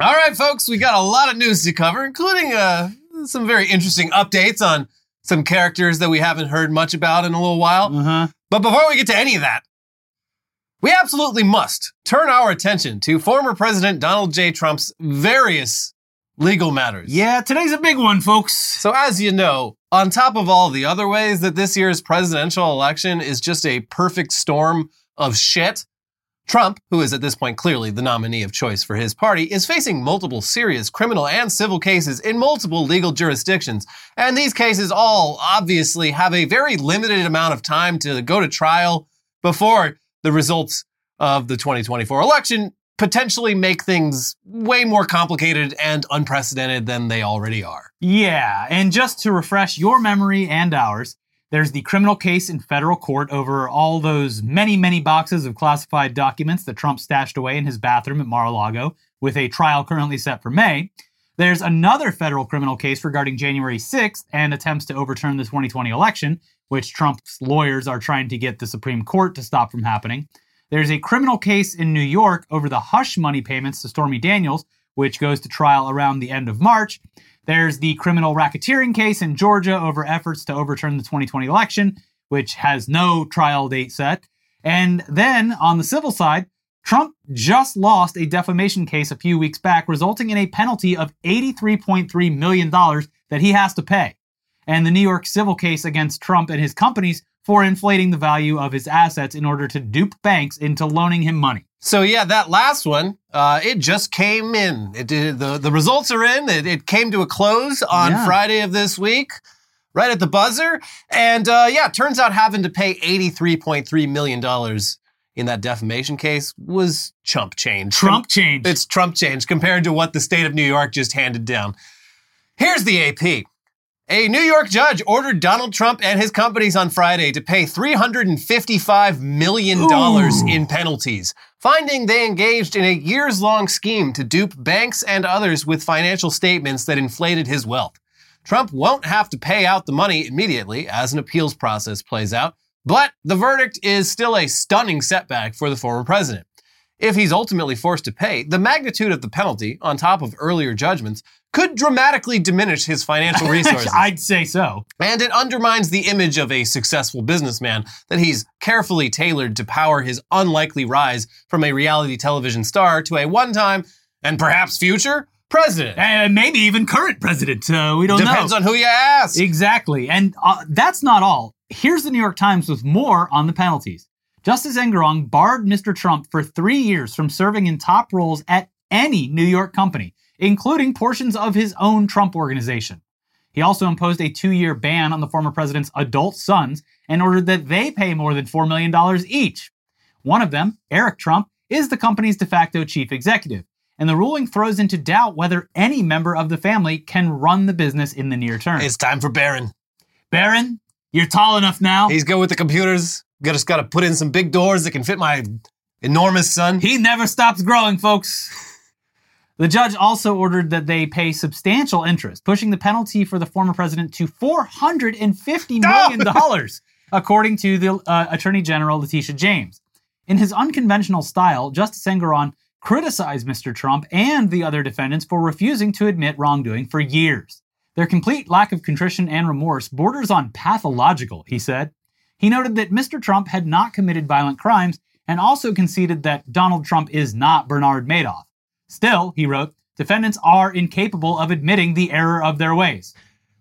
All right, folks, we got a lot of news to cover, including uh, some very interesting updates on some characters that we haven't heard much about in a little while. Uh-huh. But before we get to any of that, we absolutely must turn our attention to former President Donald J. Trump's various legal matters. Yeah, today's a big one, folks. So, as you know, on top of all the other ways that this year's presidential election is just a perfect storm of shit, Trump, who is at this point clearly the nominee of choice for his party, is facing multiple serious criminal and civil cases in multiple legal jurisdictions. And these cases all obviously have a very limited amount of time to go to trial before the results of the 2024 election potentially make things way more complicated and unprecedented than they already are. Yeah, and just to refresh your memory and ours, there's the criminal case in federal court over all those many, many boxes of classified documents that Trump stashed away in his bathroom at Mar-a-Lago, with a trial currently set for May. There's another federal criminal case regarding January 6th and attempts to overturn the 2020 election, which Trump's lawyers are trying to get the Supreme Court to stop from happening. There's a criminal case in New York over the hush money payments to Stormy Daniels, which goes to trial around the end of March. There's the criminal racketeering case in Georgia over efforts to overturn the 2020 election, which has no trial date set. And then on the civil side, Trump just lost a defamation case a few weeks back, resulting in a penalty of $83.3 million that he has to pay. And the New York civil case against Trump and his companies for inflating the value of his assets in order to dupe banks into loaning him money. So yeah, that last one, uh, it just came in. It the the results are in. It, it came to a close on Yeah. Friday of this week, right at the buzzer. And uh, yeah, turns out having to pay eighty three point three million dollars in that defamation case was chump change. Trump changed. It's Trump change compared to what the state of New York just handed down. Here's the AP. A New York judge ordered Donald Trump and his companies on Friday to pay $355 million Ooh. in penalties, finding they engaged in a years long scheme to dupe banks and others with financial statements that inflated his wealth. Trump won't have to pay out the money immediately as an appeals process plays out, but the verdict is still a stunning setback for the former president. If he's ultimately forced to pay, the magnitude of the penalty, on top of earlier judgments, could dramatically diminish his financial resources. I'd say so. and it undermines the image of a successful businessman that he's carefully tailored to power his unlikely rise from a reality television star to a one time and perhaps future president. And maybe even current president. Uh, we don't Depends know. Depends on who you ask. Exactly. And uh, that's not all. Here's the New York Times with more on the penalties. Justice Engoron barred Mr. Trump for three years from serving in top roles at any New York company, including portions of his own Trump organization. He also imposed a two year ban on the former president's adult sons and ordered that they pay more than $4 million each. One of them, Eric Trump, is the company's de facto chief executive. And the ruling throws into doubt whether any member of the family can run the business in the near term. It's time for Barron. Baron, you're tall enough now. He's good with the computers. Just got to put in some big doors that can fit my enormous son. He never stops growing, folks. The judge also ordered that they pay substantial interest, pushing the penalty for the former president to $450 million, according to the uh, Attorney General Letitia James. In his unconventional style, Justice Engoron criticized Mr. Trump and the other defendants for refusing to admit wrongdoing for years. Their complete lack of contrition and remorse borders on pathological, he said. He noted that Mr. Trump had not committed violent crimes and also conceded that Donald Trump is not Bernard Madoff. Still, he wrote, defendants are incapable of admitting the error of their ways.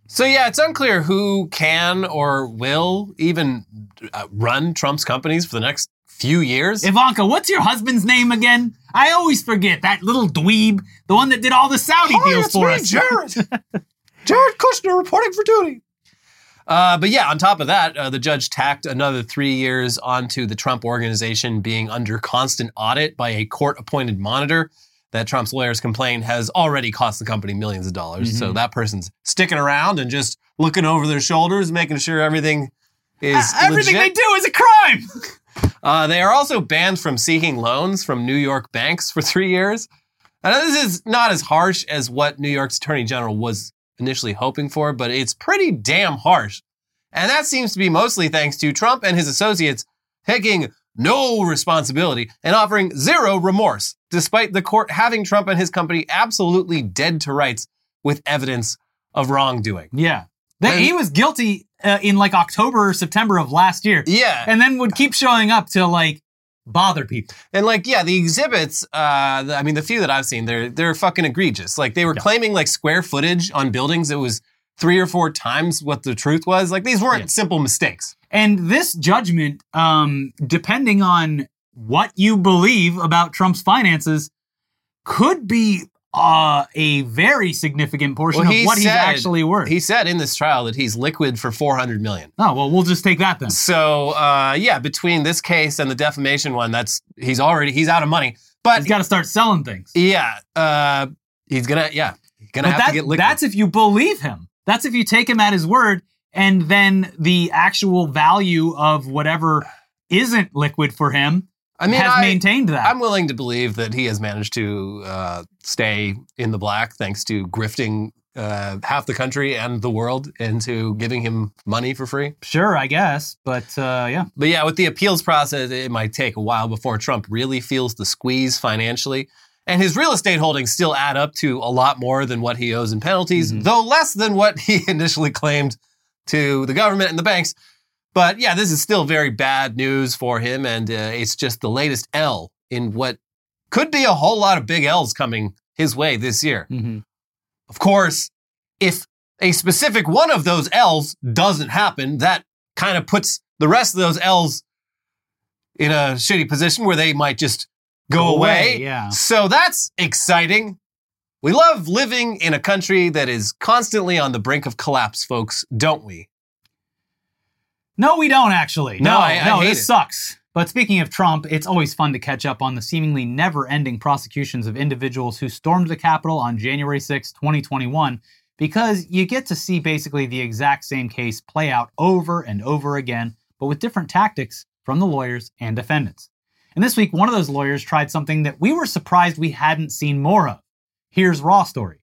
So yeah, it's unclear who can or will even uh, run Trump's companies for the next few years. Ivanka, what's your husband's name again? I always forget that little dweeb, the one that did all the Saudi Hi, deals it's for me, us. Jared. Jared Kushner reporting for duty. Uh, but yeah, on top of that, uh, the judge tacked another three years onto the Trump organization being under constant audit by a court-appointed monitor that Trump's lawyers complain has already cost the company millions of dollars. So that person's sticking around and just looking over their shoulders, making sure everything is Uh, Everything legit. they do is a crime. Uh, they are also banned from seeking loans from New York banks for three years. I know this is not as harsh as what New York's Attorney General was initially hoping for, but it's pretty damn harsh. And that seems to be mostly thanks to Trump and his associates taking no responsibility and offering zero remorse, despite the court having Trump and his company absolutely dead to rights with evidence of wrongdoing. Yeah. That And- he was guilty uh, in like October or September of last year Yeah. and then would keep showing up to like bother people. And like, yeah, the exhibits, uh, the- I mean, the few that I've seen, they're they're fucking egregious. Like they were Yeah. claiming like square footage on buildings that was three or four times what the truth was. Like these weren't Yeah. simple mistakes. And this judgment, um, depending on what you believe about Trump's finances, could be uh, a very significant portion Well, of he what he's actually worth. He said in this trial that he's liquid for 400 million. oh, well, we'll just take that then. So, uh, yeah, between this case and the defamation one, that's he's already he's out of money. But He's got to start selling things. yeah, uh, he's gonna yeah, gonna But have that- to get liquid. that's if you believe him. That's if you take him at his word, and then the actual value of whatever isn't liquid for him I mean, has I, maintained that. I'm willing to believe that he has managed to uh, stay in the black thanks to grifting uh, half the country and the world into giving him money for free. sure, I guess, but uh, yeah, But yeah, with the appeals process, it might take a while before Trump really feels the squeeze financially. And his real estate holdings still add up to a lot more than what he owes in penalties, Mhm. though less than what he initially claimed to the government and the banks. But yeah, this is still very bad news for him. And uh, it's just the latest L in what could be a whole lot of big L's coming his way this year. Mhm. Of course, if a specific one of those L's doesn't happen, that kind of puts the rest of those L's in a shitty position where they might just go, away. Yeah. So that's exciting. We love living in a country that is constantly on the brink of collapse, folks, don't we? No, we don't actually. No, No, I- I no, hate this it. sucks. But speaking of Trump, it's always fun to catch up on the seemingly never-ending prosecutions of individuals who stormed the Capitol on January 6, 2021, because you get to see basically the exact same case play out over and over again, but with different tactics from the lawyers and defendants. And this week, one of those lawyers tried something that we were surprised we hadn't seen more of. Here's Raw Story.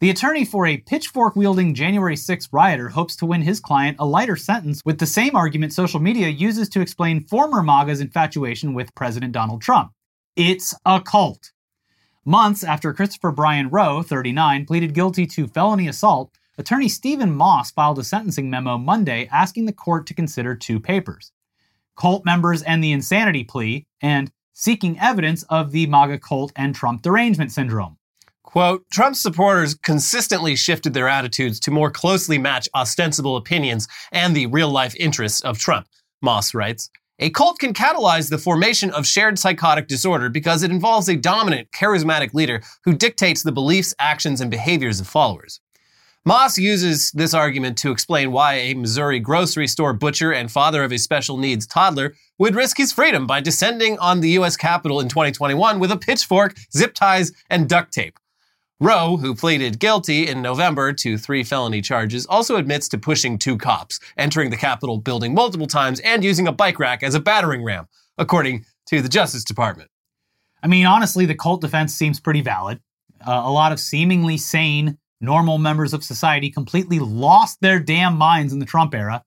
The attorney for a pitchfork wielding January 6 rioter hopes to win his client a lighter sentence with the same argument social media uses to explain former MAGA's infatuation with President Donald Trump. It's a cult. Months after Christopher Brian Rowe, 39, pleaded guilty to felony assault, attorney Stephen Moss filed a sentencing memo Monday asking the court to consider two papers cult members and the insanity plea, and seeking evidence of the MAGA cult and Trump derangement syndrome. Quote, Trump's supporters consistently shifted their attitudes to more closely match ostensible opinions and the real life interests of Trump, Moss writes. A cult can catalyze the formation of shared psychotic disorder because it involves a dominant, charismatic leader who dictates the beliefs, actions, and behaviors of followers. Moss uses this argument to explain why a Missouri grocery store butcher and father of a special needs toddler would risk his freedom by descending on the U.S. Capitol in 2021 with a pitchfork, zip ties, and duct tape. Rowe, who pleaded guilty in November to three felony charges, also admits to pushing two cops, entering the Capitol building multiple times, and using a bike rack as a battering ram, according to the Justice Department. I mean, honestly, the cult defense seems pretty valid. Uh, a lot of seemingly sane, normal members of society completely lost their damn minds in the Trump era.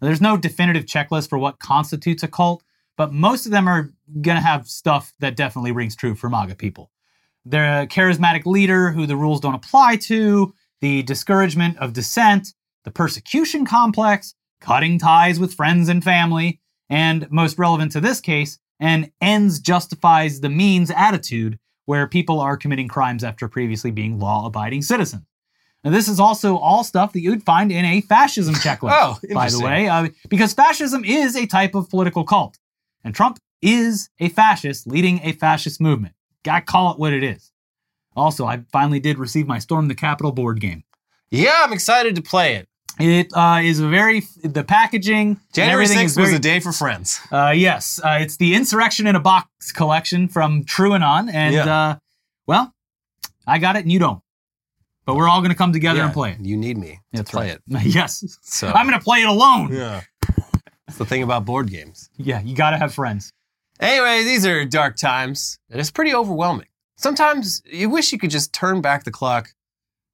There's no definitive checklist for what constitutes a cult, but most of them are going to have stuff that definitely rings true for MAGA people. They're a charismatic leader who the rules don't apply to, the discouragement of dissent, the persecution complex, cutting ties with friends and family, and most relevant to this case, an ends justifies the means attitude where people are committing crimes after previously being law abiding citizens. Now, this is also all stuff that you'd find in a fascism checklist, Oh, by the way, uh, because fascism is a type of political cult. And Trump is a fascist leading a fascist movement. Gotta call it what it is. Also, I finally did receive my Storm the Capitol board game. Yeah, I'm excited to play it. It uh, is a very, the packaging, January everything 6th was a day for friends. uh, yes, uh, it's the Insurrection in a Box collection from TrueAnon, and Yeah. uh, well, I got it and you don't, but we're all going to come together Yeah, and play it. You need me to That's play right. it. yes, So I'm going to play it alone. Yeah, Yeah. That's the thing about board games. Yeah, you got to have friends. Anyway, these are dark times, and it's pretty overwhelming. Sometimes you wish you could just turn back the clock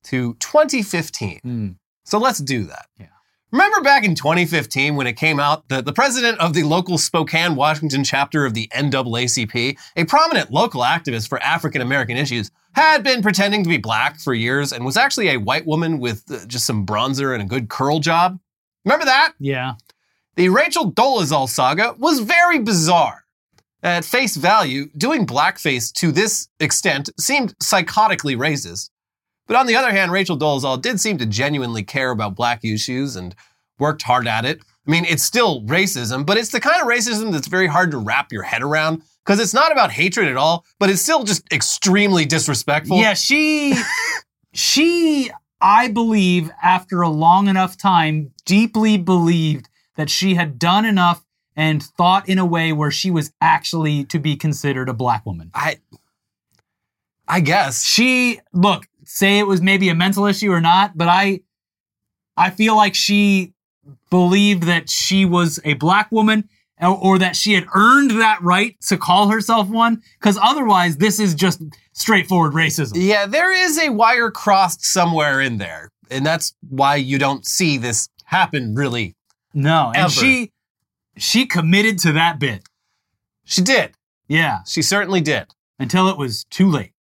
to 2015. Mm. So let's do that. Yeah. Remember back in 2015 when it came out that the president of the local Spokane, Washington chapter of the NAACP, a prominent local activist for African American issues, had been pretending to be black for years and was actually a white woman with uh, just some bronzer and a good curl job? Remember that? Yeah. The Rachel Dolezal saga was very bizarre. At face value, doing blackface to this extent seemed psychotically racist. But on the other hand, Rachel Dolezal did seem to genuinely care about black issues and worked hard at it. I mean, it's still racism, but it's the kind of racism that's very hard to wrap your head around because it's not about hatred at all, but it's still just extremely disrespectful. Yeah, she she I believe after a long enough time deeply believed that she had done enough and thought in a way where she was actually to be considered a black woman. I I guess. She look, say it was maybe a mental issue or not, but I I feel like she believed that she was a black woman or, or that she had earned that right to call herself one because otherwise this is just straightforward racism. Yeah, there is a wire crossed somewhere in there. And that's why you don't see this happen really. No, and she she committed to that bit. She did. Yeah, She certainly did. until it was too late.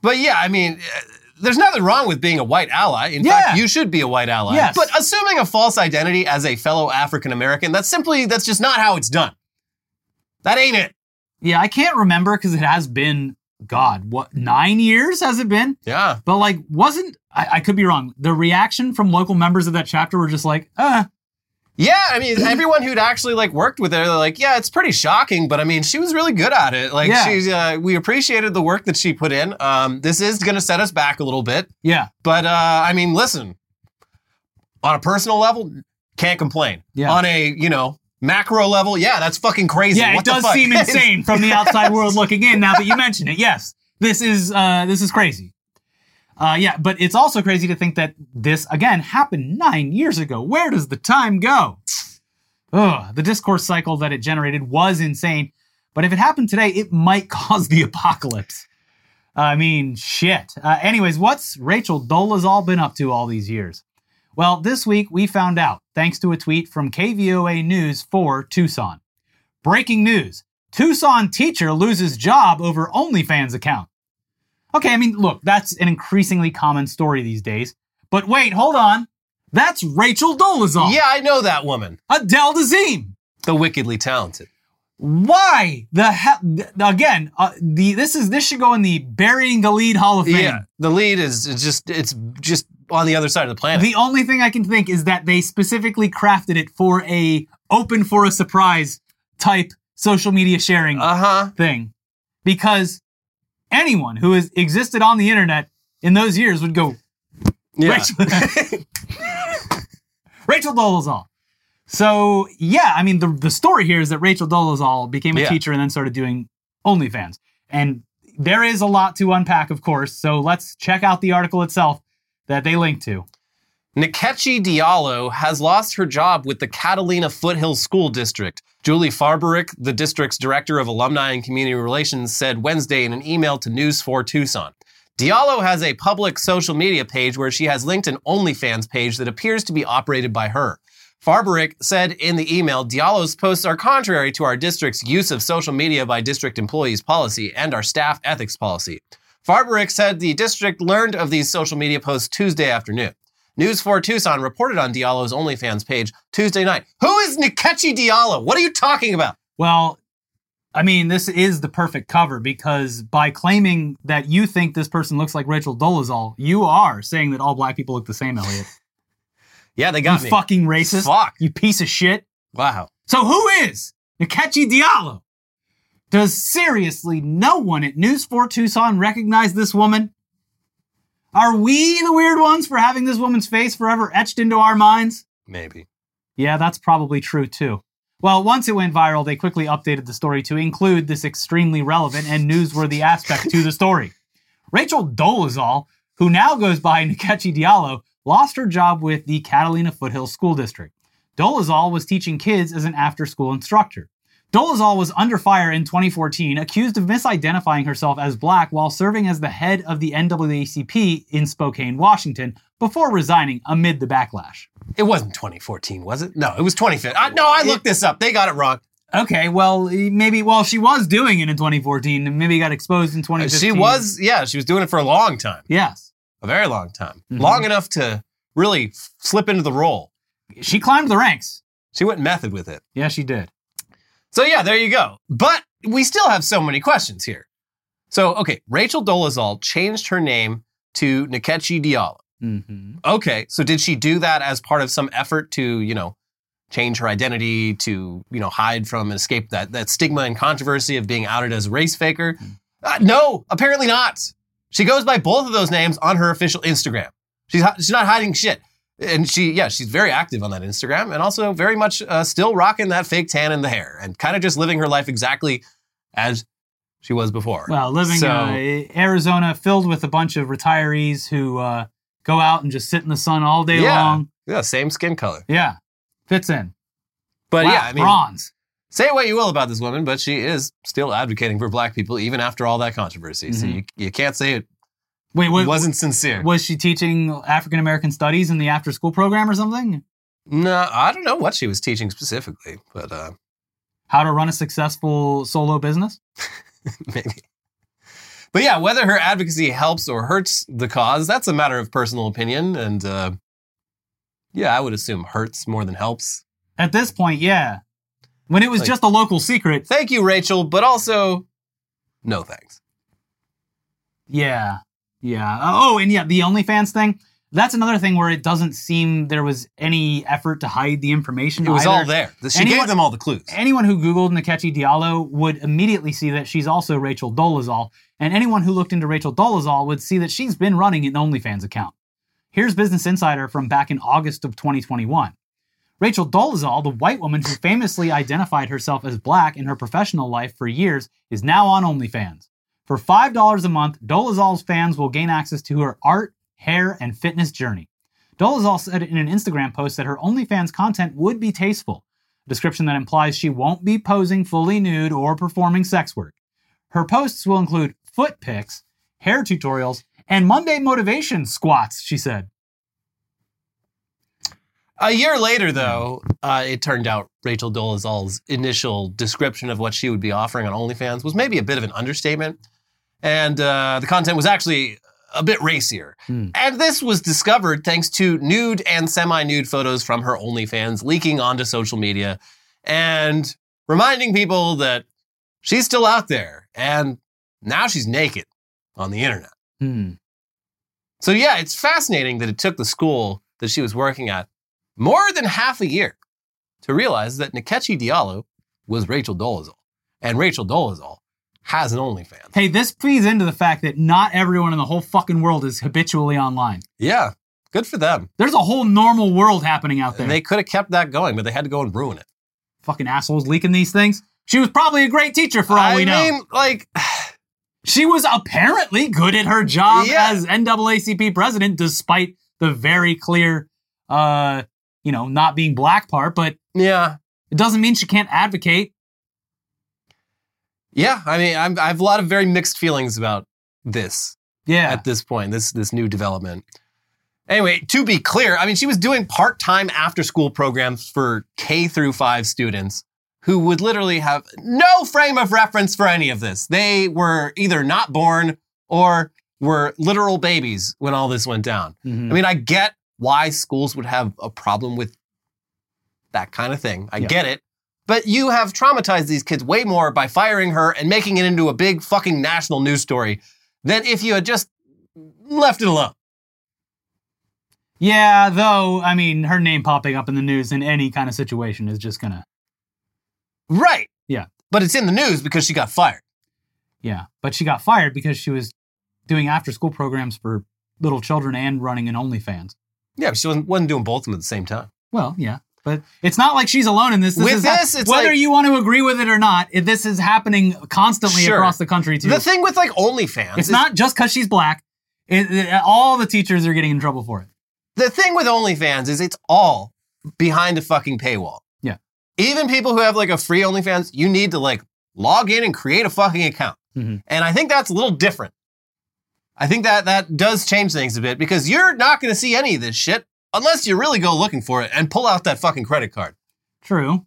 But yeah, I mean, uh, there's nothing wrong with being a white ally. In Yeah. fact, you should be a white ally. Yes. But assuming a false identity as a fellow African American, that's simply, that's just not how it's done. That ain't it. Yeah, I can't remember because it has been God, what nine years has it been? Yeah. But like, wasn't I, I could be wrong? The reaction from local members of that chapter were just like, uh, Yeah, I mean, everyone who'd actually like worked with her, they're like, yeah, it's pretty shocking, but I mean, she was really good at it. Like, Yeah. she's, uh, we appreciated the work that she put in. Um, this is going to set us back a little bit, yeah, but uh, I mean, listen, on a personal level, can't complain. Yeah. On a you know macro level, yeah, that's fucking crazy. yeah. What it the does fuck? seem insane from the outside world looking in. Now that you mention it, yes, this is uh, this is crazy. Uh, yeah, but it's also crazy to think that this again happened nine years ago. Where does the time go? Ugh, the discourse cycle that it generated was insane. But if it happened today, it might cause the apocalypse. I mean, shit. Uh, anyways, what's Rachel Dolezal been up to all these years? Well, this week we found out thanks to a tweet from KVOA News for Tucson. Breaking news Tucson teacher loses job over OnlyFans account. Okay, I mean, look, that's an increasingly common story these days. But wait, hold on. That's Rachel Dolezal. Yeah, I know that woman, Adele Dazeem. the wickedly talented. Why the hell? Again, uh, the this is this should go in the burying the lead Hall of Fame. Yeah, the lead is is just it's just on the other side of the planet. The only thing I can think is that they specifically crafted it for a open for a surprise type social media sharing Uh huh. thing, because anyone who has existed on the internet in those years would go Yeah. Rachel, Rachel Dolezal. So yeah, I mean the the story here is that Rachel Dolezal became a Yeah. teacher and then started doing OnlyFans, and there is a lot to unpack, of course. So let's check out the article itself that they link to. Nkechi Diallo has lost her job with the Catalina Foothills School District. Julie Farbarik, the district's director of alumni and community relations, said Wednesday in an email to News 4 Tucson. Diallo has a public social media page where she has linked an OnlyFans page that appears to be operated by her. Farbarik said in the email, Diallo's posts are contrary to our district's use of social media by district employees policy and our staff ethics policy. Farbarik said the district learned of these social media posts Tuesday afternoon. News 4 Tucson reported on Diallo's OnlyFans page Tuesday night. Who is Nkechi Diallo? What are you talking about? Well, I mean, this is the perfect cover because by claiming that you think this person looks like Rachel Dolezal, you are saying that all black people look the same, Elliot. Yeah, they You got me. fucking racist. Fuck. You piece of shit. Wow. So who is Nkechi Diallo? Does seriously no one at News 4 Tucson recognize this woman? Are we the weird ones for having this woman's face forever etched into our minds? Maybe. Yeah, that's probably true too. Well, once it went viral, they quickly updated the story to include this extremely relevant and newsworthy aspect to the story. Rachel Dolezal, who now goes by Nkechi Diallo, lost her job with the Catalina Foothills School District. Dolezal was teaching kids as an after school instructor. Dolezal was under fire in 2014, accused of misidentifying herself as black while serving as the head of the NAACP in Spokane, Washington, before resigning amid the backlash. It wasn't 2014, was it? No, it was 2015. I, no, I looked this up. They got it wrong. Okay, well, maybe, well, she was doing it in 2014 and maybe got exposed in 2015. She was, yeah, she was doing it for a long time, Yes. a very long time, Mhm. long enough to really slip into the role. She climbed the ranks. She went method with it. Yeah, she did. So yeah, there you go. But we still have so many questions here. So okay, Rachel Dolezal changed her name to Nkechi Diallo. Mm-hmm. Okay, so did she do that as part of some effort to, you know, change her identity to, you know, hide from and escape that that stigma and controversy of being outed as a race faker? Uh, no, apparently not. She goes by both of those names on her official Instagram. She's she's not hiding shit. And she, yeah, she's very active on that Instagram and also very much uh, still rocking that fake tan in the hair and kind of just living her life exactly as she was before. Well, living So- uh, Arizona filled with a bunch of retirees who uh, go out and just sit in the sun all day Yeah. long. yeah, same skin color. Yeah, fits in. But Wow, yeah, I mean, bronze. say what you will about this woman, but she is still advocating for black people even after all that controversy. So Mhm. you, you can't say it Wait, what, wasn't sincere. was she teaching African American studies in the after school program or something? No, I don't know what she was teaching specifically, but uh, How to run a successful solo business? maybe. But yeah, whether her advocacy helps or hurts the cause, that's a matter of personal opinion. And uh, yeah, I would assume hurts more than helps. At this point, yeah. When it was Like- just a local secret, Thank you, Rachel, but also no thanks. yeah, yeah. Uh, oh, and yeah, the OnlyFans thing. That's another thing where it doesn't seem there was any effort to hide the information. It was either. all there. She Anyone- gave them all the clues. Anyone who Googled Nkechi Diallo would immediately see that she's also Rachel Dolezal, and anyone who looked into Rachel Dolezal would see that she's been running an OnlyFans account. Here's Business Insider from back in August of 2021. Rachel Dolezal, the white woman who famously identified herself as black in her professional life for years, is now on OnlyFans. For $5 a month, Dolezal's fans will gain access to her art, hair, and fitness journey. Dolezal said in an Instagram post that her OnlyFans content would be tasteful, a description that implies she won't be posing fully nude or performing sex work. Her posts will include foot pics, hair tutorials, and Monday motivation squats, she said. A year later, though, uh, it turned out Rachel Dolezal's initial description of what she would be offering on OnlyFans was maybe a bit of an understatement. And uh, the content was actually a bit racier. Hmm. And this was discovered thanks to nude and semi nude photos from her OnlyFans leaking onto social media and reminding people that she's still out there. And now she's naked on the internet. Hmm. So yeah, it's fascinating that it took the school that she was working at more than half a year to realize that Nkechi Diallo was Rachel Dolezal. And Rachel Dolezal has an OnlyFans. Hey, this feeds into the fact that not everyone in the whole fucking world is habitually online. Yeah, good for them. There's a whole normal world happening out there. They could have kept that going, but they had to go and ruin it. fucking assholes leaking these things. She was probably a great teacher for all I we know. I mean, like, She was apparently good at her job Yeah. as NAACP president, despite the very clear, uh, you know, not being black part. But yeah. it doesn't mean she can't advocate. Yeah, I mean, I'm, I have a lot of very mixed feelings about this. Yeah, at this point, this this new development. Anyway, to be clear, I mean, she was doing part-time after-school programs for K through 5 students who would literally have no frame of reference for any of this. They were either not born or were literal babies when all this went down. Mhm. I mean, I get why schools would have a problem with that kind of thing. I Yeah. get it. But you have traumatized these kids way more by firing her and making it into a big fucking national news story than if you had just left it alone. yeah. Though, I mean, her name popping up in the news in any kind of situation is just gonna. Right. Yeah. But it's in the news because she got fired. Yeah, but she got fired because she was doing after-school programs for little children and running an OnlyFans. Yeah, but she wasn't, wasn't doing both of them at the same time. Well, yeah, but it's not like she's alone in this. this With this, it's whether like- you want to agree with it or not, it, this is happening constantly Sure. across the country too. The thing with like OnlyFans, it's is- not just because she's black. It, it- all the teachers are getting in trouble for it. the thing with OnlyFans is it's all behind a fucking paywall. Yeah. Even people who have like a free OnlyFans, you need to like log in and create a fucking account. Mhm. And I think that's a little different. I think that that does change things a bit because you're not going to see any of this shit unless you really go looking for it and pull out that fucking credit card. True.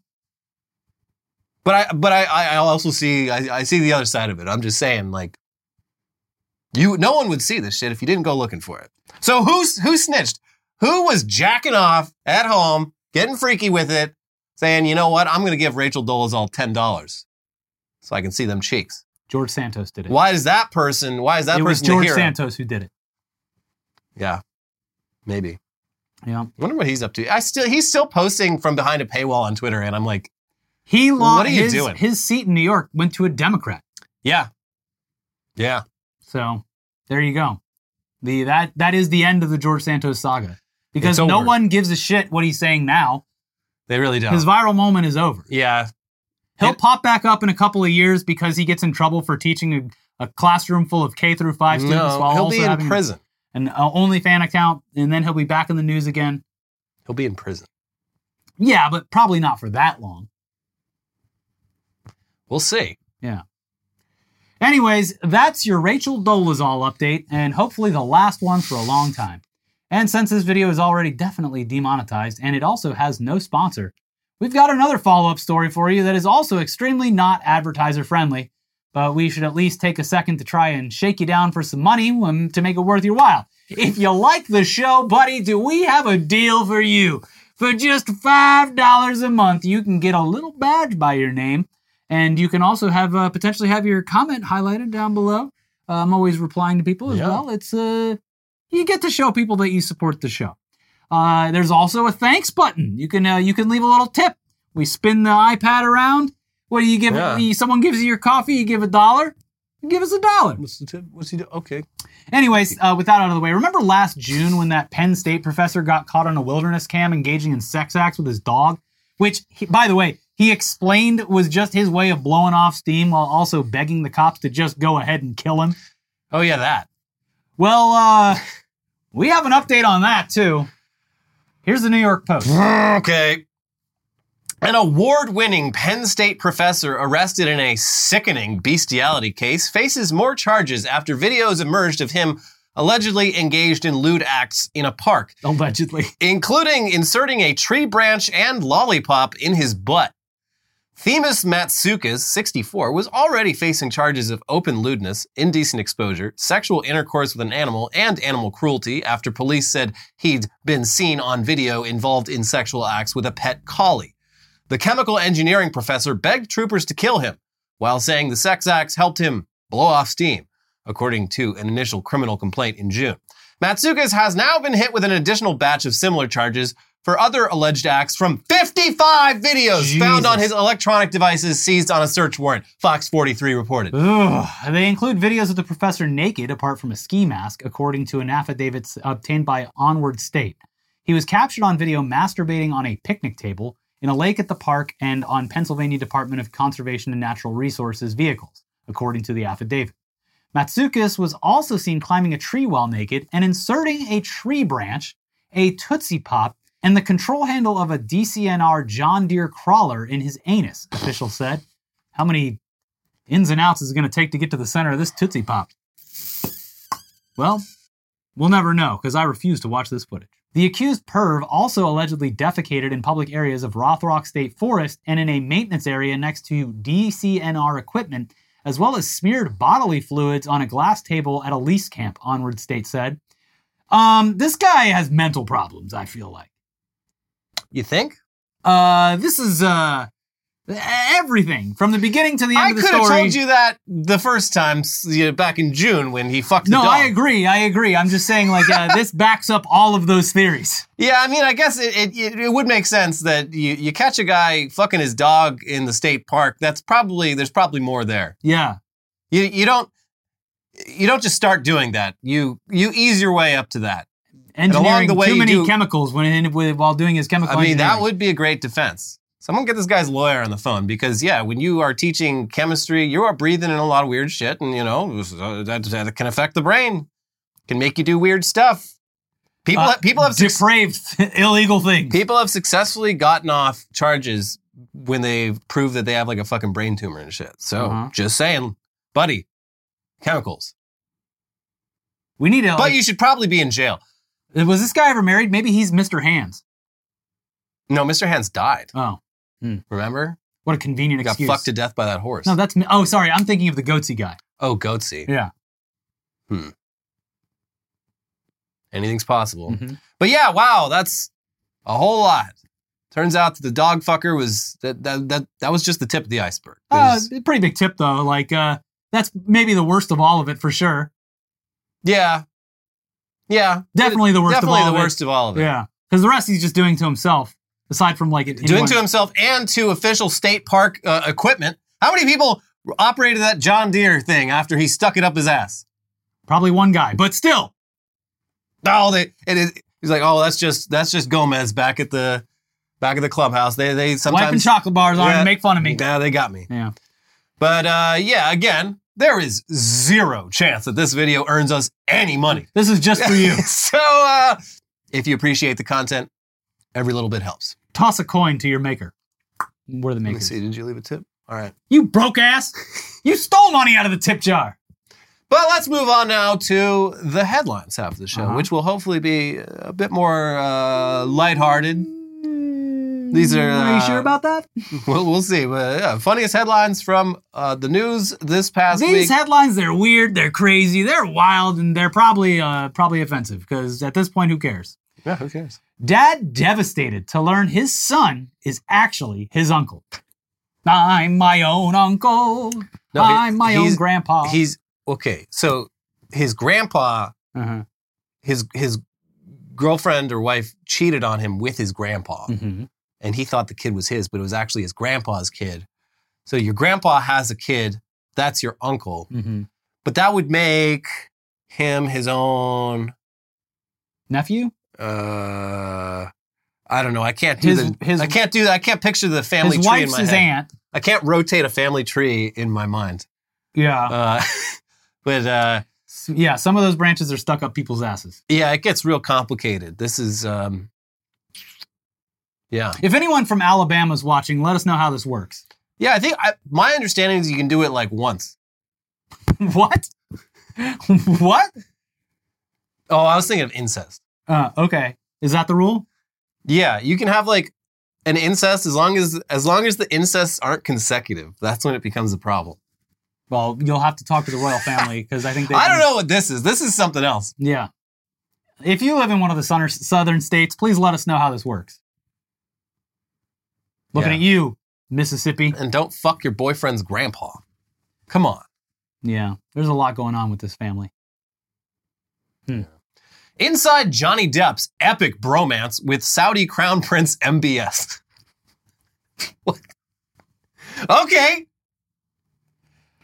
But I, but I, I also see, I, I see the other side of it. I'm just saying, like, you, no one would see this shit if you didn't go looking for it. So who's who snitched? Who was jacking off at home, getting freaky with it, saying, you know what, I'm gonna give Rachel Dolezal ten dollars so I can see them cheeks. George Santos did it. Why is that person? Why is that it was person George the hero? Santos who did it. Yeah, maybe. Yeah. I wonder what he's up to. I still, he's still posting from behind a paywall on Twitter, and I'm like, He lost What are you his, doing? his seat in New York went to a Democrat. yeah, yeah. So there you go. The that that is the end of the George Santos saga. Because no one gives a shit what he's saying now. They really don't. His viral moment is over. yeah, He'll It- pop back up in a couple of years because he gets in trouble for teaching a, a classroom full of K through five students no, while he'll also be in having prison. An uh, OnlyFan account, and then he'll be back in the news again. He'll be in prison. Yeah, but probably not for that long. We'll see. Yeah. Anyways, that's your Rachel Dolezal update, and hopefully the last one for a long time. And since this video is already definitely demonetized and it also has no sponsor, we've got another follow up story for you that is also extremely not advertiser friendly, but we should at least take a second to try and shake you down for some money to make it worth your while. If you like the show, buddy, do we have a deal for you? For just $5 a month, you can get a little badge by your name and you can also have uh, potentially have your comment highlighted down below. Uh, I'm always replying to people as Yeah. well. It's uh, you get to show people that you support the show. Uh, there's also a thanks button. You can uh, you can leave a little tip. We spin the iPad around. What do you give? Yeah. you- someone gives you your coffee. You give a dollar. Give us a dollar. What's the tip? What's he do? Okay. Anyways, uh, with that out of the way, remember last June when that Penn State professor got caught on a wilderness cam engaging in sex acts with his dog? Which, he, by the way, he explained was just his way of blowing off steam while also begging the cops to just go ahead and kill him. Oh yeah, that. Well, uh, we have an update on that too. Here's the New York Post. Okay. An award winning Penn State professor arrested in a sickening bestiality case faces more charges after videos emerged of him allegedly engaged in lewd acts in a park, Allegedly. including inserting a tree branch and lollipop in his butt. Themis Matsoukas, 64, was already facing charges of open lewdness, indecent exposure, sexual intercourse with an animal, and animal cruelty after police said he'd been seen on video involved in sexual acts with a pet collie. The chemical engineering professor begged troopers to kill him while saying the sex acts helped him blow off steam, according to an initial criminal complaint in June. Matsoukas has now been hit with an additional batch of similar charges for other alleged acts from 55 videos found on his electronic devices seized on a search warrant, Fox 43 reported. Ugh. They include videos of the professor naked apart from a ski mask, according to an affidavit obtained by Onward State. He was captured on video masturbating on a picnic table in a lake at the park and on Pennsylvania Department of Conservation and Natural Resources vehicles, according to the affidavit. Matsoukas was also seen climbing a tree while naked and inserting a tree branch, a Tootsie Pop, and the control handle of a DCNR John Deere crawler in his anus, officials said. How many ins and outs is it going to take to get to the center of this Tootsie Pop? Well, we'll never know because I refuse to watch this footage. The accused perv also allegedly defecated in public areas of Rothrock State Forest and in a maintenance area next to DCNR equipment, as well as smeared bodily fluids on a glass table at a lease camp, Onward State said. Um, this guy has mental problems, I feel like. You think? Uh, this is, uh, everything from the beginning to the end I of the could have told you that the first time you know, back in June when he fucked the No, dog. I agree. I agree. I'm just saying, like, uh, this backs up all of those theories. Yeah, I mean, I guess it, it, it, it would make sense that you, you catch a guy fucking his dog in the state park. That's probably there's probably more there. Yeah. You you don't you don't just start doing that. You you ease your way up to that. Engineering the way too many do- chemical when while doing his chemical I mean, that would be a great defense. Someone get this guy's lawyer on the phone because yeah, when you are teaching chemistry, you are breathing in a lot of weird shit, and you know uh, that, that can affect the brain, can make you do weird stuff. People Uh, have, people have depraved, illegal things. People have successfully gotten off charges when they prove that they have like a fucking brain tumor and shit. So Uh-huh. just saying, buddy, chemicals. we need to. But Like, you should probably be in jail. Was this guy ever married? Maybe he's Mr. Hands. No, Mr. Hands died. Oh, Remember? what a convenient He got excuse. fucked to death by that horse. no, that's me. Oh, sorry. I'm thinking of the goatse guy. oh, goatse. Yeah. Hmm. Anything's possible. Mhm. But yeah, wow, that's a whole lot. Turns out that the dog fucker was that that that, that was just the tip of the iceberg. Uh, There's- pretty big tip though. Like, uh, that's maybe the worst of all of it for sure. yeah, yeah, Definitely the worst definitely of all the of worst of all of it. Yeah, because the rest he's just doing to himself. Aside from like Doing to himself and to official state park uh, equipment. How many people operated that John Deere thing after he stuck it up his ass? probably one guy, but still. Oh, they it is. He's like, oh, that's just that's just Gomez back at the back at the clubhouse. They they sometimes Wiping chocolate bars on Yeah. and make fun of me. Yeah, they got me. Yeah. But uh, yeah, again, there is zero chance that this video earns us any money. This is just for you. so uh, if you appreciate the content, every little bit helps. Toss a coin to your maker. We're the Let me makers. see. Did you leave a tip? All right. You broke ass. You stole money out of the tip jar. But let's move on now to the headlines half of the show, Uh-huh. which will hopefully be a bit more uh, lighthearted. These are. Are you uh, sure about that? We'll, we'll see. But yeah, funniest headlines from uh, the news this past These week. headlines, they're weird, they're crazy, they're wild, and they're probably uh, probably offensive. Because at this point, who cares? yeah, who cares? Dad devastated to learn his son is actually his uncle. I'm my own uncle. No, I'm my own grandpa. He's okay. So his grandpa, uh-huh. his his girlfriend or wife cheated on him with his grandpa, Mhm. and he thought the kid was his, but it was actually his grandpa's kid. So your grandpa has a kid. That's your uncle, Mhm. but that would make him his own. nephew. Uh, I don't know. I can't do His- the. his- I can't do that. I can't picture the family his tree in my his head. aunt. I can't rotate a family tree in my mind. Yeah, Uh, but uh, yeah. Some of those branches are stuck up people's asses. yeah, it gets real complicated. This is, um, yeah, If anyone from Alabama is watching, let us know how this works. yeah. I think I, my understanding is you can do it like once. what? what? Oh, I was thinking of incest. Uh, okay. Is that the rule? Yeah, you can have like an incest as long as as long as the incests aren't consecutive. That's when it becomes a problem. Well, you'll have to talk to the royal family because I think they. I don't know what this is. This is something else. Yeah. If you live in one of the southern, southern states, please let us know how this works. Looking Yeah. at you, Mississippi. And don't fuck your boyfriend's grandpa. Come on. Yeah, there's a lot going on with this family. Inside Johnny Depp's epic bromance with Saudi Crown Prince MBS. what? Okay.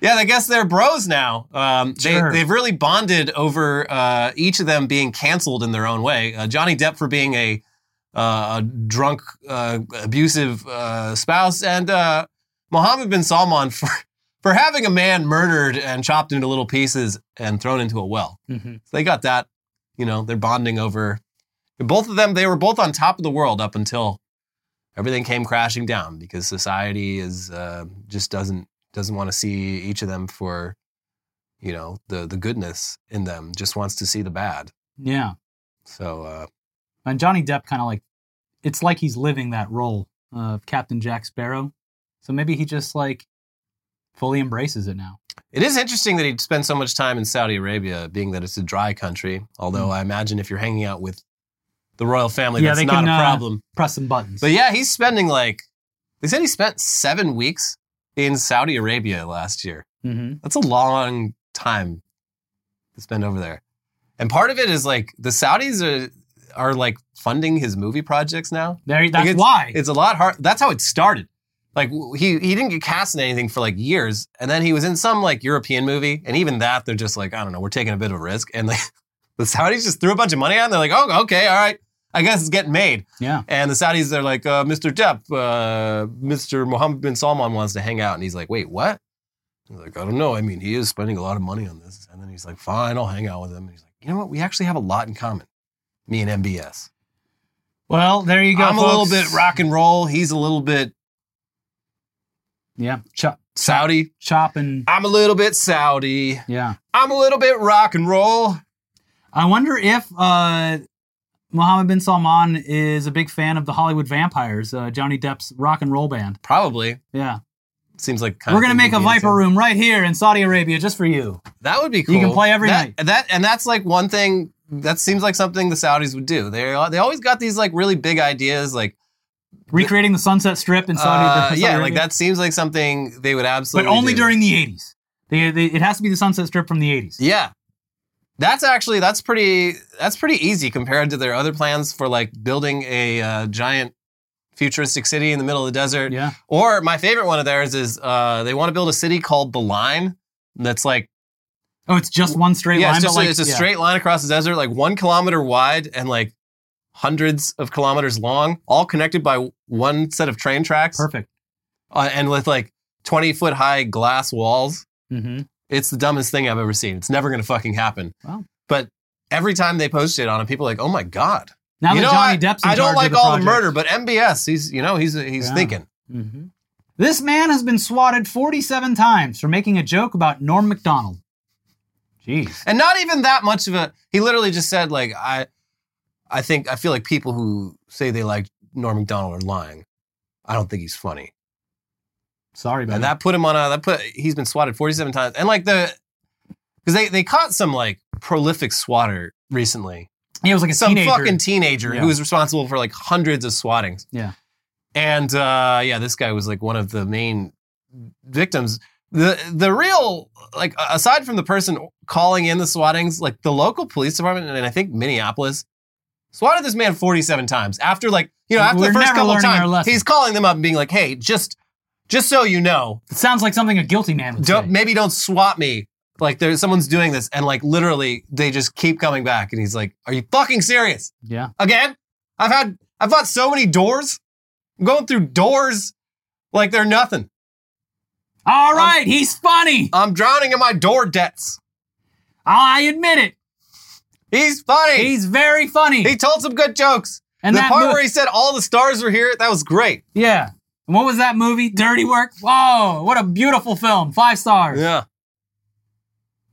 Yeah, I guess they're bros now. Um, Sure. they, they've really bonded over uh, each of them being canceled in their own way. Uh, Johnny Depp for being a, uh, a drunk, uh, abusive uh, spouse, and uh, Mohammed bin Salman for, for having a man murdered and chopped into little pieces and thrown into a well. Mm-hmm. So they got that. You know, they're bonding over. Both of them, they were both on top of the world up until everything came crashing down because society is uh, just doesn't doesn't want to see each of them for, you know, the the goodness in them. Just wants to see the bad. Yeah, So uh, and Johnny Depp kind of like, it's like he's living that role of Captain Jack Sparrow. So maybe he just like fully embraces it now. it is interesting that he spends so much time in Saudi Arabia, being that it's a dry country. Although Mm. I imagine if you're hanging out with the royal family, Yeah, that's not can, a uh, problem. Press some buttons. But yeah, he's spending like they said he spent seven weeks in Saudi Arabia last year. hmm That's a long time to spend over there. And part of it is like the Saudis are are like funding his movie projects now. There, that's it's- why. It's a lot hard. That's how it started. Like he he didn't get cast in anything for like years, and then he was in some like European movie, and even that they're just like I don't know, we're taking a bit of a risk, and like the Saudis just threw a bunch of money on. They're like, oh okay, all right, I guess it's getting made. yeah. And the Saudis, they're like, uh, Mr. Depp, uh, Mr. Mohammed bin Salman wants to hang out. And he's like, wait, what? He's like, I don't know. I mean, he is spending a lot of money on this. And then he's like, fine, I'll hang out with him. And he's like, you know what? We actually have a lot in common. Me and MBS. Well, there you go. I'm a little bit rock and roll. He's a little bit Yeah, chop, Saudi. chop, and I'm a little bit Saudi. yeah. I'm a little bit rock and roll. I wonder if uh, Mohammed bin Salman is a big fan of the Hollywood Vampires, uh, Johnny Depp's rock and roll band. Probably Yeah. seems like kind We're going to thing make a Viper into. room right here in Saudi Arabia just for you. That would be cool. You can play every that, night. That and that's like one thing that seems like something the Saudis would do. They they always got these like really big ideas, like Recreating the Sunset Strip in Saudi, uh, Saudi yeah, Arabia. like that seems like something they would absolutely. But only do. during the 80s. They, they, it has to be the Sunset Strip from the 80s. Yeah, that's actually that's pretty that's pretty easy compared to their other plans for like building a uh, giant futuristic city in the middle of the desert. Yeah. Or my favorite one of theirs is uh, they want to build a city called the Line. That's like Oh, it's just one straight yeah, line. it's just a, like, it's a yeah. straight line across the desert, like one kilometer wide and like hundreds of kilometers long, all connected by one set of train tracks, Perfect. uh, and with like twenty foot high glass walls. hmm It's the dumbest thing I've ever seen. It's never gonna fucking happen. Wow. But every time they post it on it, people are like, "Oh my god!" Now you that know, Johnny I, Depp's in I don't like the all the murder, but MBS, he's you know he's he's Yeah. thinking. hmm This man has been swatted 47 times for making a joke about Norm MacDonald. Jeez. and not even that much of a he literally just said like i i think i feel like people who say they like norm macdonald are lying i don't think he's funny Sorry about and that. that put him on a that put he's been swatted 47 times and like the because they they caught some like prolific swatter recently He was like a some teenager. fucking teenager Yeah. who was responsible for like hundreds of swattings Yeah. and uh yeah this guy was like one of the main victims the the real like aside from the person calling in the swattings like the local police department and i think minneapolis swatted this man 47 times after like you know after We're the first never couple learning our times lesson. he's calling them up and being like hey just just so you know It sounds like something a guilty man would don't say. maybe don't swat me like there's someone's doing this and like literally they just keep coming back and he's like are you fucking serious Yeah. again i've had i've fought so many doors i'm going through doors like they're nothing All right, he's funny. i'm drowning in my door debts I admit it. He's funny He's very funny. he told some good jokes and the that part mo- where he said all the stars were here that was great yeah. And what was that movie? Dirty Work. Whoa, what a beautiful film. Five stars. yeah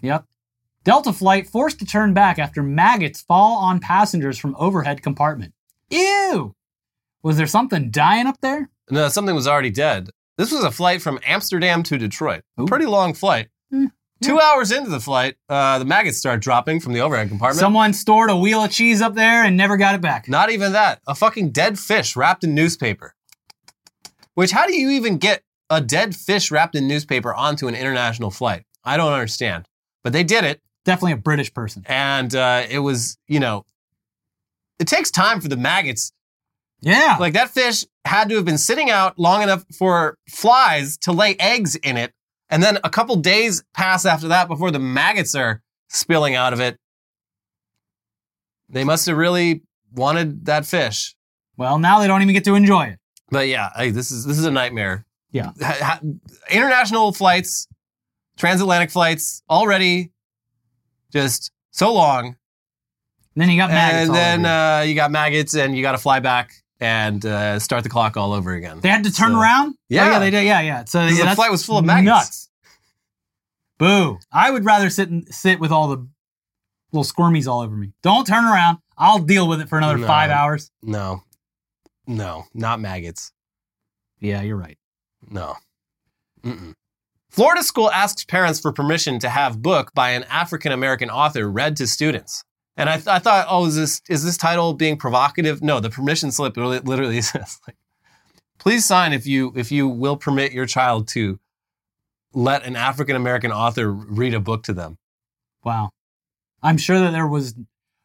Yep. Delta flight forced to turn back after maggots fall on passengers from overhead compartment. Ew. Was there something dying up there? no something was already dead this was a flight from amsterdam to detroit Ooh. pretty long flight Hmm. Two hours into the flight, uh, the maggots start dropping from the overhead compartment. Someone stored a wheel of cheese up there and never got it back. Not even that. A fucking dead fish wrapped in newspaper. Which, how do you even get a dead fish wrapped in newspaper onto an international flight? I don't understand. But they did it, Definitely a British person. and uh, it was, you know, it takes time for the maggots. Yeah. Like that fish had to have been sitting out long enough for flies to lay eggs in it. And then a couple days pass after that before the maggots are spilling out of it. They must have really wanted that fish. well, now they don't even get to enjoy it. But yeah, I, this is this is a nightmare. Yeah. Ha- ha- international flights, transatlantic flights already just so long, And then you got maggots. and then uh, you got maggots, and you got to fly back and uh, start the clock all over again. they had to turn so- around. Oh, Yeah. yeah, they did. Yeah, yeah. So yeah, the flight was full of maggots. Nuts. Boo. I would rather sit and sit with all the little squirmies all over me. Don't turn around. I'll deal with it for another No. five hours. No, no, not maggots. Yeah, you're right. No. Mm-mm. Florida school asks parents for permission to have book by an African American author read to students. And I, th- I thought, oh, is this is this title being provocative? No, the permission slip literally, literally says, like, please sign if you if you will permit your child to let an African American author read a book to them. Wow. I'm sure that there was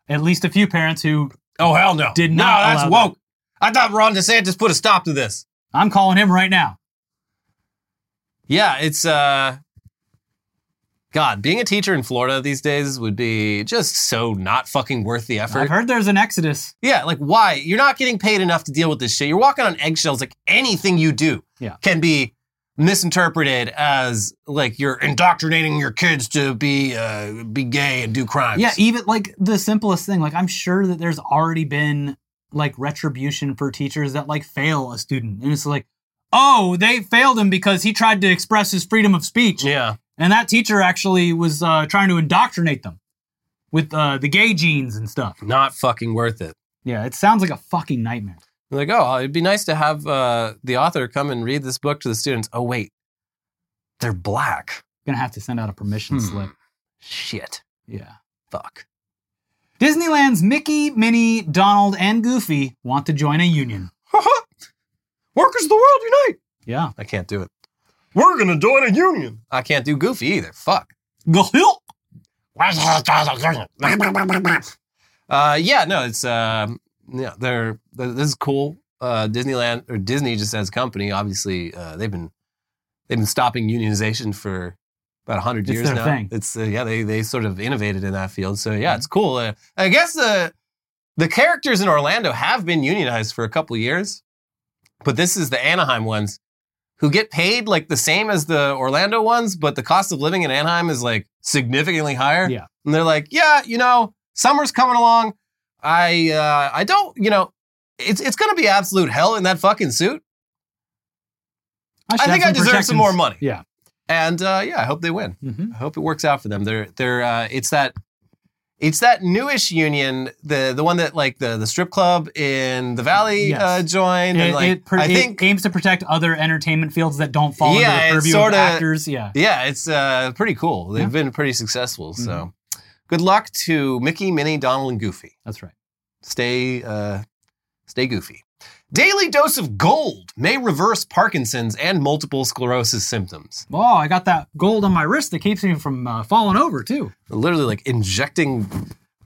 at least a few parents who Oh hell no! Did not. no, that's allow that. woke. I thought Ron DeSantis put a stop to this. I'm calling him right now. Yeah, it's uh God, being a teacher in Florida these days would be just so not fucking worth the effort. I've heard there's an exodus. yeah, like why? You're not getting paid enough to deal with this shit. You're walking on eggshells like anything you do Yeah. can be misinterpreted as like you're indoctrinating your kids to be uh be gay and do crimes. Yeah, even like the simplest thing. Like I'm sure that there's already been like retribution for teachers that like fail a student. And it's like, oh, they failed him because he tried to express his freedom of speech. Yeah. And that teacher actually was uh, trying to indoctrinate them with uh, the gay genes and stuff. Not fucking worth it. Yeah, it sounds like a fucking nightmare. They're like, oh, it'd be nice to have uh, the author come and read this book to the students. Oh, wait, they're black. Gonna have to send out a permission Hmm. slip. Shit. Yeah. Fuck. Disneyland's Mickey, Minnie, Donald, and Goofy want to join a union. Workers of the world unite. Yeah. I can't do it. We're gonna join a union. I can't do Goofy either. Fuck. Uh, yeah, no, it's um, yeah, they're this is cool. Uh, Disneyland or Disney just as a company, obviously, uh, they've been they've been stopping unionization for about hundred It's years their now. thing. It's uh, yeah, they they sort of innovated in that field. So yeah, it's cool. Uh, I guess the the characters in Orlando have been unionized for a couple years, but this is the Anaheim ones who get paid like the same as the Orlando ones, but the cost of living in Anaheim is like significantly higher. Yeah. And they're like, yeah, you know, summer's coming along. I uh I don't, you know, it's it's gonna be absolute hell in that fucking suit. should I think I deserve some more money. Yeah. And uh yeah, I hope they win. hmm I hope it works out for them. They're they're uh it's that it's that newish union, the the one that like the the strip club in the valley Yes. uh joined. It, and like it, per- I it think aims to protect other entertainment fields that don't fall Yeah, under the purview sorta- of actors. Yeah. Yeah, it's uh, pretty cool. They've Yeah. been pretty successful. So, Mm-hmm. good luck to Mickey, Minnie, Donald, and Goofy. That's right. Stay, uh, stay goofy. Daily dose of gold may reverse Parkinson's and multiple sclerosis symptoms. Oh, I got that gold on my wrist that keeps me from uh, falling over too. Literally, like injecting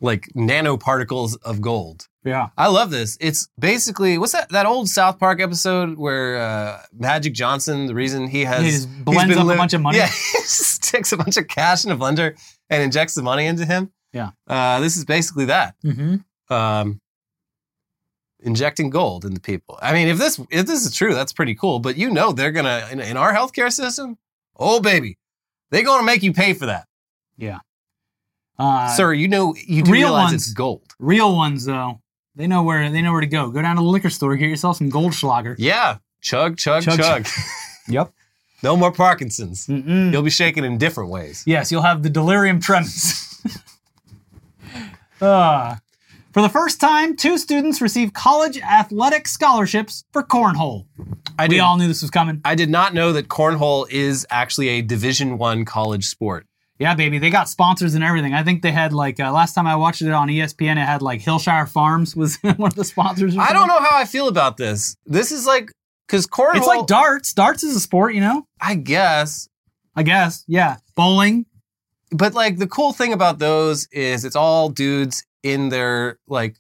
like nanoparticles of gold. Yeah. I love this. It's basically what's that that old South Park episode where uh, Magic Johnson, the reason he has He just blends up a bunch of money. Yeah, he sticks a bunch of cash in a blender and injects the money into him. Yeah. uh, this is basically that. Mm-hmm. Um, injecting gold into people. I mean, if this if this is true, that's pretty cool. But you know, they're gonna in, in our healthcare system. Oh baby, they're gonna make you pay for that, Yeah. Uh, sir. You know, you do real realize ones. it's gold. Real ones though, they know where they know where to go. Go down to the liquor store, get yourself some Goldschlager. Yeah, chug, chug, Chug, chug. Yep. no more Parkinson's. Mm-mm. You'll be shaken in different ways. Yes, you'll have the delirium tremens. uh, for the first time, two students receive college athletic scholarships for cornhole. I We did, all knew this was coming. I did not know that cornhole is actually a Division One college sport. Yeah, baby, they got sponsors and everything. I think they had like uh, last time I watched it on ESPN, it had like Hillshire Farms was one of the sponsors. I don't know how I feel about this. This is like because cornhole. It's like darts. Darts is a sport, you know. I guess, I guess. Yeah, bowling. but like the cool thing about those is it's all dudes in their like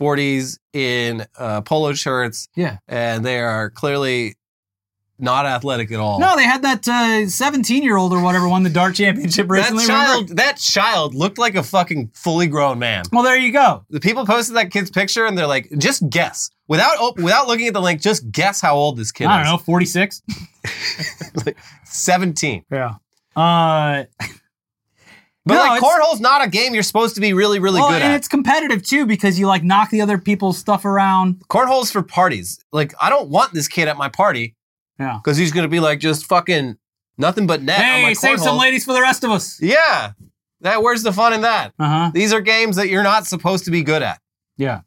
40s in uh, polo shirts, Yeah. and they are clearly not athletic at all. No, they had that seventeen-year-old or whatever won the dart championship that recently. remember? child, that child looked like a fucking fully grown man. Well, there you go. The people posted that kid's picture, and they're like, just guess without op- without looking at the link. Just guess how old this kid I is. don't know, forty-six. know, seventeen. Yeah. Uh, But No, like cornhole's not a game you're supposed to be really, really well, good and at. And it's competitive too because you like knock the other people's stuff around. Cornhole's for parties. Like I don't want this kid at my party Yeah. because he's gonna be like just fucking nothing but net Hey, save some ladies for the rest of us. Yeah, that where's the fun in that? Uh huh. These are games that you're not supposed to be good at. Yeah.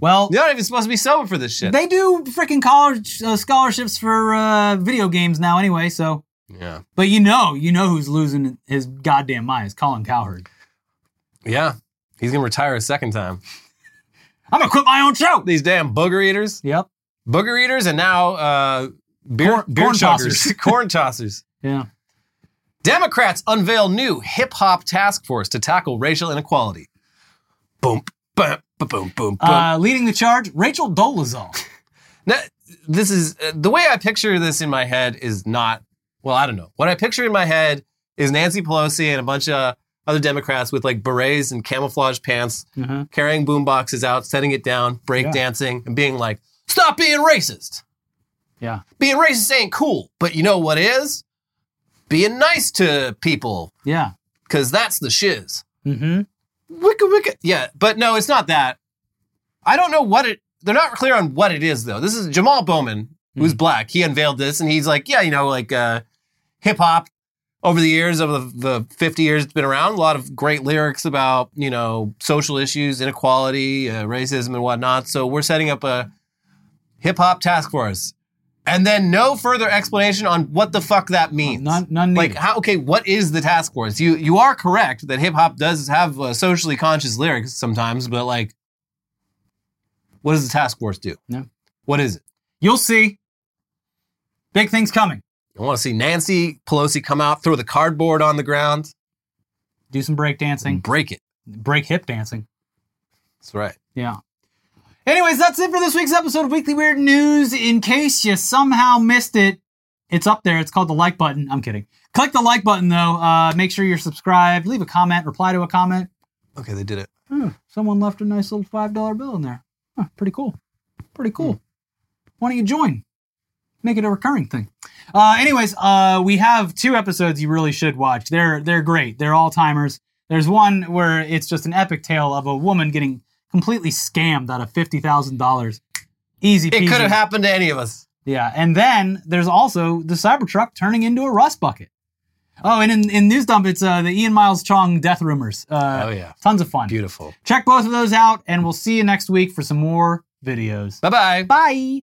Well, You're not even supposed to be sober for this shit. they do freaking college uh, scholarships for uh, video games now, anyway. So, yeah, but you know, you know who's losing his goddamn mind is Colin Cowherd. yeah. He's gonna retire a second time. I'm gonna quit my own show. These damn booger eaters, Yep. booger eaters, and now uh, beer Corn- beer corn chuggers, tossers. corn tossers. Yeah. Democrats unveil new hip hop task force to tackle racial inequality. Boom, boom, boom, boom, boom. Uh, leading the charge, Rachel Dolezal. Now, this is uh, the way I picture this in my head is not well. I don't know what I picture in my head is Nancy Pelosi and a bunch of other Democrats with like berets and camouflage pants, Uh-huh. carrying boom boxes out, setting it down, break Yeah. dancing, and being like, "Stop being racist. Yeah. Being racist ain't cool, but you know what is? Being nice to people, Yeah. because that's the shiz." Mm-hmm. Wicka wicka. Yeah, but no, it's not that. I don't know what it. They're not clear on what it is though. This is Jamal Bowman, who's Mhm. black. He unveiled this, and he's like, yeah, you know, like uh, hip hop over the years of the, the 50 years it's been around, a lot of great lyrics about, you know, social issues, inequality, uh, racism, and whatnot. So we're setting up a hip hop task force. And then no further explanation on what the fuck that means. None, none like how okay what is the task force you you are correct that hip-hop does have uh, socially conscious lyrics sometimes but like what does the task force do No. what is it You'll see. Big things coming. I want to see nancy pelosi come out throw the cardboard on the ground Do some break dancing, break it break hip dancing. that's right Yeah. Anyways, that's it for this week's episode of Weekly Weird News. In case you somehow missed it, it's up there. It's called the like button. I'm kidding. Click the like button though. Uh, make sure you're subscribed. Leave a comment. Reply to a comment. okay they did it Hmm, someone left a nice little five dollar bill in there. Huh, pretty cool. Pretty cool. Why don't you join? Make it a recurring thing. Uh, anyways, uh, we have two episodes you really should watch. They're they're great. They're all timers. There's one where it's just an epic tale of a woman getting completely scammed out of fifty thousand dollars. Easy. it could have happened to any of us Yeah, and then there's also the Cybertruck turning into a rust bucket. Oh, and in, in News Dump, it's uh, the Ian Miles Cheong death rumors. Uh, oh yeah Tons of fun. beautiful Check both of those out, and we'll see you next week for some more videos. bye-bye Bye.